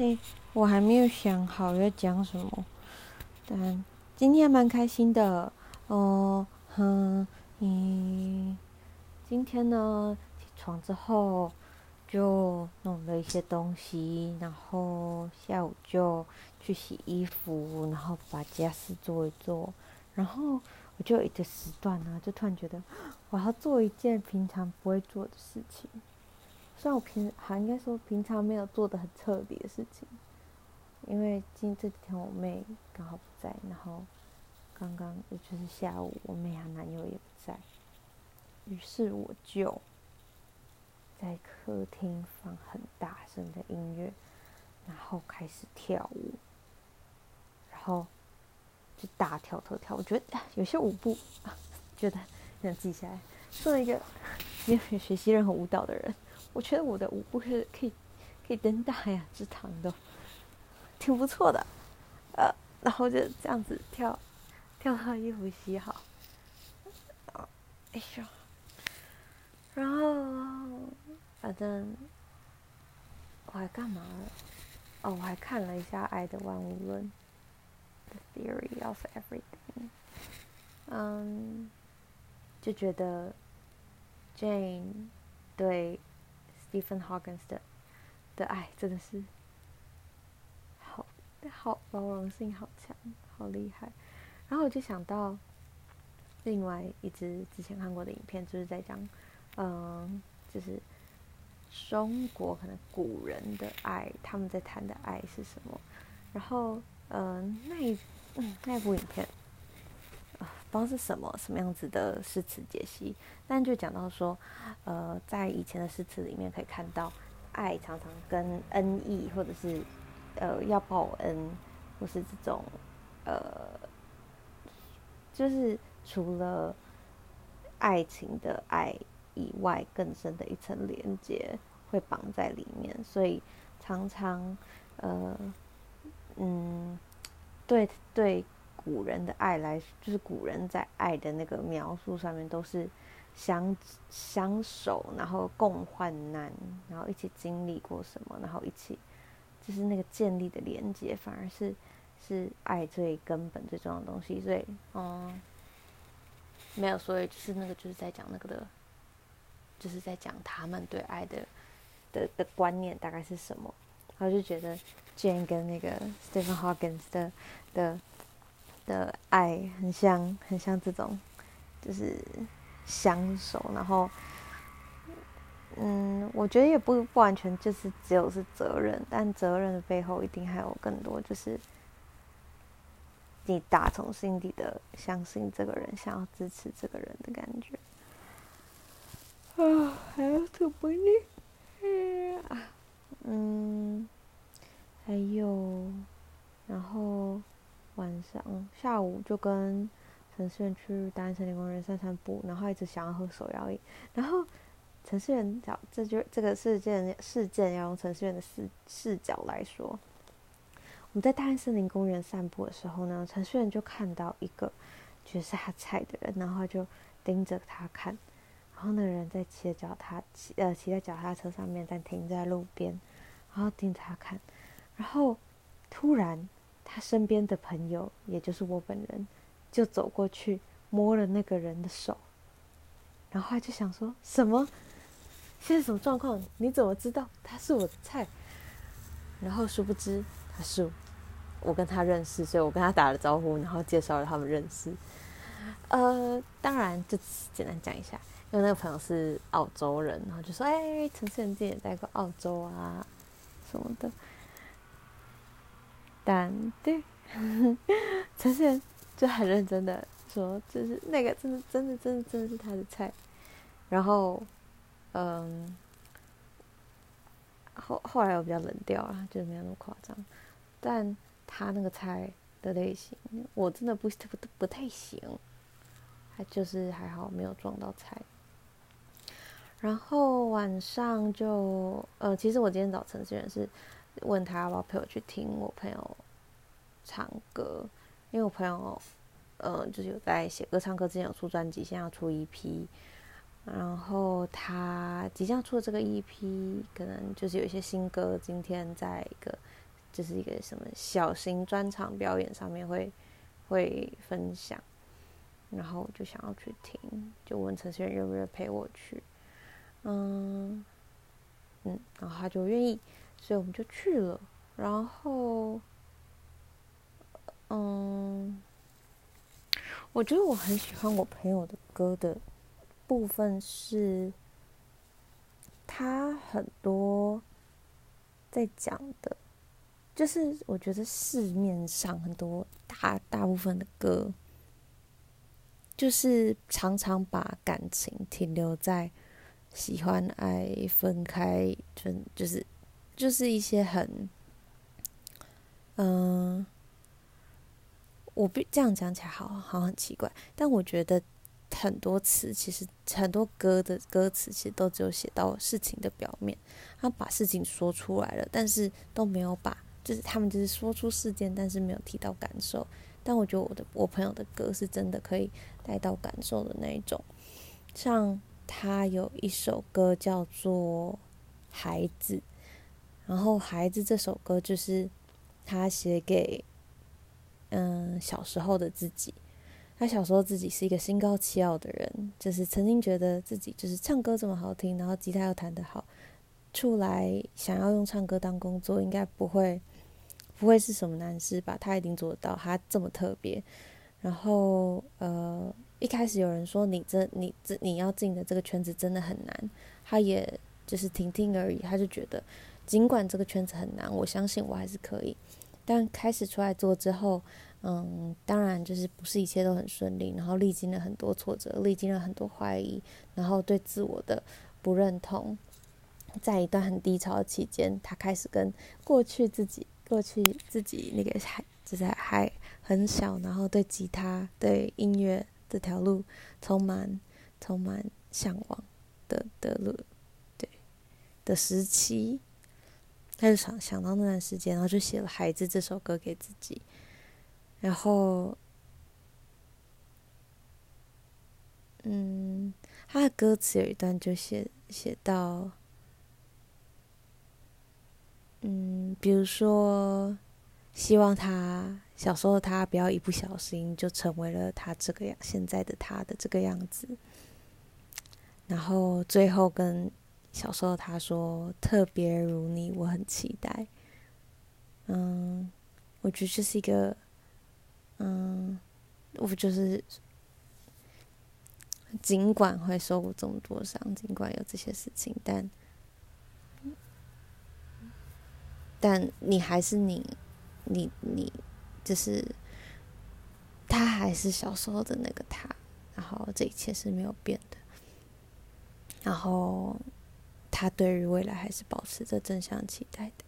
嘿，我还没有想好要讲什么，但今天蛮开心的哦。哼，嗯，今天呢，起床之后就弄了一些东西，然后下午就去洗衣服，然后把家事做一做，然后我就有一个时段呢，就突然觉得我要做一件平常不会做的事情。虽然我平还应该说平常没有做的很彻底的事情，因为今这几天我妹刚好不在，然后刚刚也就是下午我妹她男友也不在，于是我就在客厅放很大声的音乐，然后开始跳舞，然后就大跳特跳。我觉得有些舞步啊，觉得想记下来。作为一个 没有学习任何舞蹈的人。我觉得我的舞步是可以可以登大雅之堂的，挺不错的，呃，然后就这样子跳，跳到衣服洗好，哎呦，然后反正我还干嘛了？哦，我还看了一下《爱的万物论》（The Theory of Everything），嗯，就觉得 Jane 对。Stephen Hawking 的的爱真的是好好包容性好强，好厉害。然后我就想到另外一支之前看过的影片，就是在讲，嗯，就是中国可能古人的爱，他们在谈的爱是什么。然后，嗯，那一嗯那部影片。不知道是什么什么样子的诗词解析，但就讲到说，呃，在以前的诗词里面可以看到，爱常常跟恩义，或者是呃要报恩，或是这种呃，就是除了爱情的爱以外，更深的一层连接会绑在里面，所以常常呃嗯对对。古人的爱来，就是古人在爱的那个描述上面，都是相相守，然后共患难，然后一起经历过什么，然后一起就是那个建立的连接，反而是是爱最根本最重要的东西。所以，嗯，没有，所以就是那个就是在讲那个的，就是在讲他们对爱的的的观念大概是什么。然后就觉得 Jane 跟那个 Stephen Hawking 的的。的爱很像，很像这种，就是相守。然后，嗯，我觉得也不不完全就是只有是责任，但责任的背后一定还有更多，就是你打从心底的相信这个人，想要支持这个人的感觉。啊，还有什么呢？嗯，还有，然后。晚上下午就跟陈思远去大安森林公园散散步，然后一直想要喝手摇饮。然后陈思远讲，这就这个事件事件要用陈思远的视视角来说。我们在大安森林公园散步的时候呢，陈思远就看到一个觉得是他菜的人，然后就盯着他看。然后那个人在骑着脚踏骑呃骑在脚踏车上面，但停在路边，然后盯着他看。然后突然。他身边的朋友，也就是我本人，就走过去摸了那个人的手，然后他就想说什么？现在什么状况？你怎么知道他是我的菜？然后殊不知他是我跟他认识，所以我跟他打了招呼，然后介绍了他们认识。呃，当然就简单讲一下，因为那个朋友是澳洲人，然后就说：“哎，陈思远也在过澳洲啊，什么的。”但对，陈思远就很认真的说，就是那个真的真的真的真的是他的菜。然后，嗯，后后来我比较冷掉了，就没有那么夸张。但他那个菜的类型，我真的不不不太行，还就是还好没有撞到菜。然后晚上就，呃，其实我今天找陈思远是。问他要不要陪我去听我朋友唱歌，因为我朋友，呃，就是有在写歌唱歌之前有出专辑，现在要出 EP，然后他即将出的这个 EP，可能就是有一些新歌，今天在一个就是一个什么小型专场表演上面会会分享，然后我就想要去听，就问陈思远愿不愿意陪我去，嗯嗯，然后他就愿意，所以我们就去了，然后嗯，我觉得我很喜欢我朋友的歌的部分是，他很多在讲的。就是我觉得市面上很多大大部分的歌，就是常常把感情停留在喜欢、爱、分开，就就是就是一些很，嗯、呃，我这样讲起来好好很奇怪，但我觉得很多词其实很多歌的歌词其实都只有写到事情的表面，他把事情说出来了，但是都没有把。就是他们就是说出事件，但是没有提到感受。但我觉得我的我朋友的歌是真的可以带到感受的那一种。像他有一首歌叫做《孩子》，然后《孩子》这首歌就是他写给嗯小时候的自己。他小时候自己是一个心高气傲的人，就是曾经觉得自己就是唱歌这么好听，然后吉他又弹得好，出来想要用唱歌当工作，应该不会。不会是什么难事吧？他一定做得到。他这么特别，然后呃，一开始有人说你这你这你要进的这个圈子真的很难，他也就是听听而已。他就觉得，尽管这个圈子很难，我相信我还是可以。但开始出来做之后，嗯，当然就是不是一切都很顺利，然后历经了很多挫折，历经了很多怀疑，然后对自我的不认同，在一段很低潮的期间，他开始跟过去自己。过去自己那个还就是还很小，然后对吉他、对音乐这条路充满充满向往的的路，对的时期，他就想想到那段时间，然后就写了《孩子》这首歌给自己，然后，嗯，他的歌词有一段就写写到。嗯，比如说，希望他小时候他不要一不小心就成为了他这个样现在的他的这个样子。然后最后跟小时候他说：“特别如你，我很期待。”嗯，我觉得这是一个，嗯，我就是尽管会受过这么多伤，尽管有这些事情，但。但你还是你，你你，就是他还是小时候的那个他，然后这一切是没有变的，然后他对于未来还是保持着正向期待的。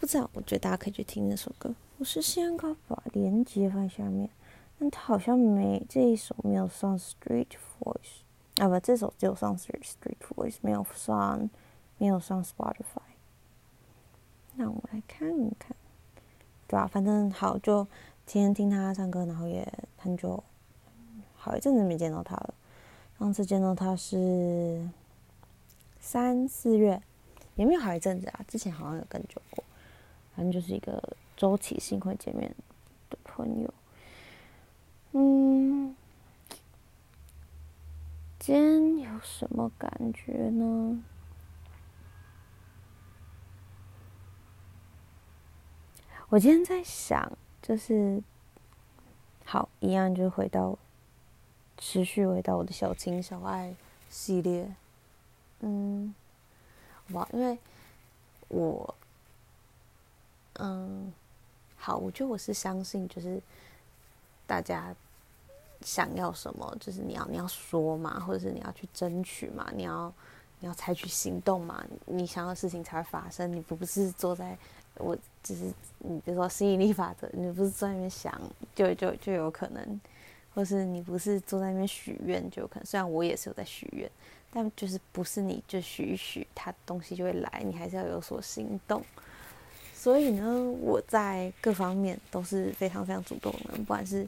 不知道，我觉得大家可以去听那首歌。我是先搞把链接放下面，但他好像没这一首没有上 Street Voice 啊，不，这首只有上 Street Street Voice，没有上没有上 Spotify。那我们来看一看，对吧？反正好，就天天听他唱歌，然后也很久，好一阵子没见到他了。上次见到他是三四月，也没有好一阵子啊。之前好像有更久过，反正就是一个周期性会见面的朋友。嗯，今天有什么感觉呢？我今天在想，就是好一样，就回到持续回到我的小情小爱系列，嗯，哇，因为我，嗯，好，我觉得我是相信，就是大家想要什么，就是你要你要说嘛，或者是你要去争取嘛，你要你要采取行动嘛，你想要的事情才会发生，你不不是坐在。我就是你，比如说吸引力法则，你不是坐在那边想，就就就有可能，或是你不是坐在那边许愿，就有可能。虽然我也是有在许愿，但就是不是你就许一许，它东西就会来，你还是要有所行动。所以呢，我在各方面都是非常非常主动的，不管是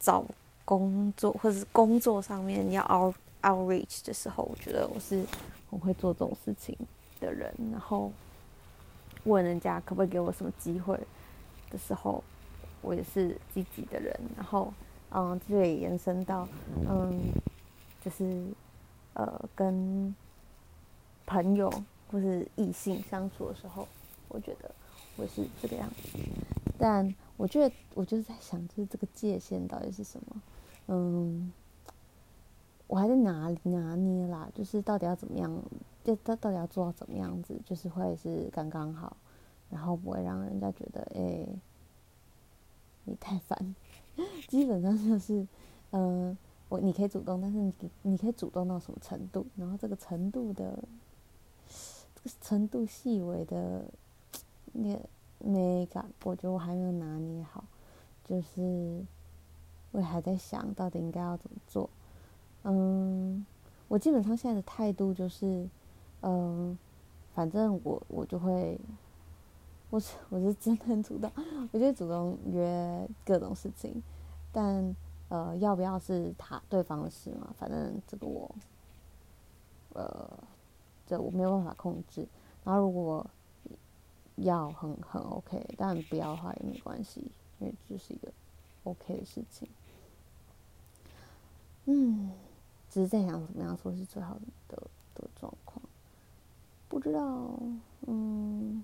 找工作或者是工作上面要 out outreach 的时候，我觉得我是很会做这种事情的人，然后。问人家可不可以给我什么机会的时候，我也是积极的人。然后，嗯，这也延伸到，嗯，就是呃，跟朋友或是异性相处的时候，我觉得我是这个样子。但我觉得，我就是在想，就是这个界限到底是什么？嗯，我还在拿拿捏啦，就是到底要怎么样，就到到底要做到怎么样子，就是会是刚刚好，然后不会让人家觉得，哎、你太烦。基本上就是，嗯，我你可以主动，但是你你可以主动到什么程度？然后这个程度的，这个程度细微的，那个美感，我觉得我还没有拿捏好，就是。我还在想到底应该要怎么做，嗯，我基本上现在的态度就是，嗯，反正我我就会，我是我是真的很主动，我就主动约各种事情，但呃要不要是他对方的事嘛，反正这个我，呃，这我没有办法控制，然后如果要很很 OK，但不要的话也没关系，因为这是一个。OK 的事情，嗯，只是在想怎么样说是最好的的状况，不知道，嗯，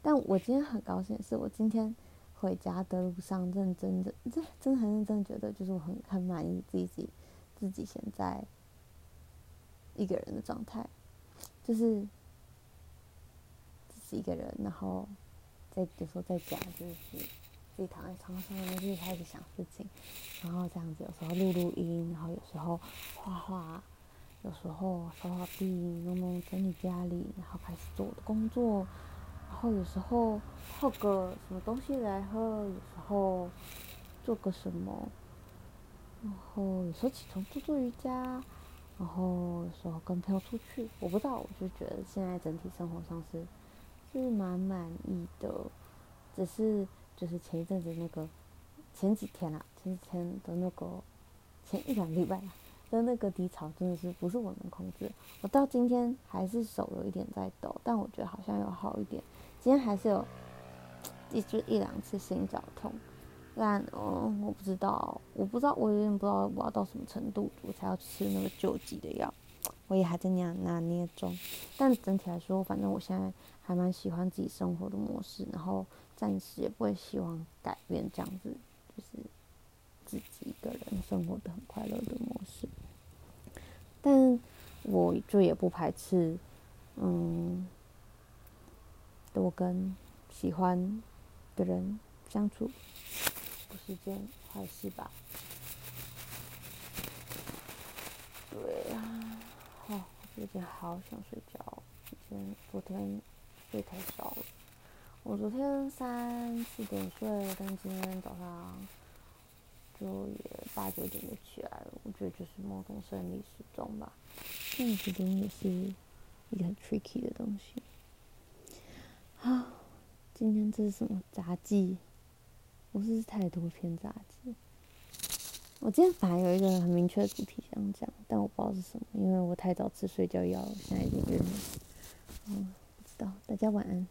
但我今天很高兴的是，我今天回家的路上，认真的，这真的很认真，觉得就是我很很满意自己自己现在一个人的状态，就是自己一个人，然后在有时候在家就是。自己躺在床上，然后就开始想事情，然后这样子，有时候录录音，然后有时候画画，有时候刷刷地、弄弄整理家里，然后开始做我的工作，然后有时候泡个什么东西来喝，有时候做个什么，然后有时候起床做做瑜伽，然后有时候跟朋友出去，我不知道，我就觉得现在整体生活上是是蛮满意的，只是。就是前一阵子那个，前几天啊，前几天的那个，前一两礼拜啊的那个低潮，真的是不是我能控制。我到今天还是手有一点在抖，但我觉得好像有好一点。今天还是有一就一两次心绞痛，但嗯，我不知道，我不知道，我有点不知道我要到什么程度，我才要吃那个救急的药。我也还在那样拿捏中，但整体来说，反正我现在还蛮喜欢自己生活的模式，然后。暂时也不会希望改变这样子，就是自己一个人生活的很快乐的模式。但我就也不排斥，嗯，多跟喜欢的人相处，不是件坏事吧？对啊，好，最近好想睡觉，今天昨天睡太少了。我昨天三四点睡，但今天早上就也八九点就起来了。我觉得就是某种生理时钟吧。嗯，这种也是一个很 tricky 的东西。好，今天这是什么杂技？不是太多篇杂记？我今天反而有一个很明确的主题想讲，但我不知道是什么，因为我太早吃睡觉药了，现在已经晕了。嗯，不知道，大家晚安。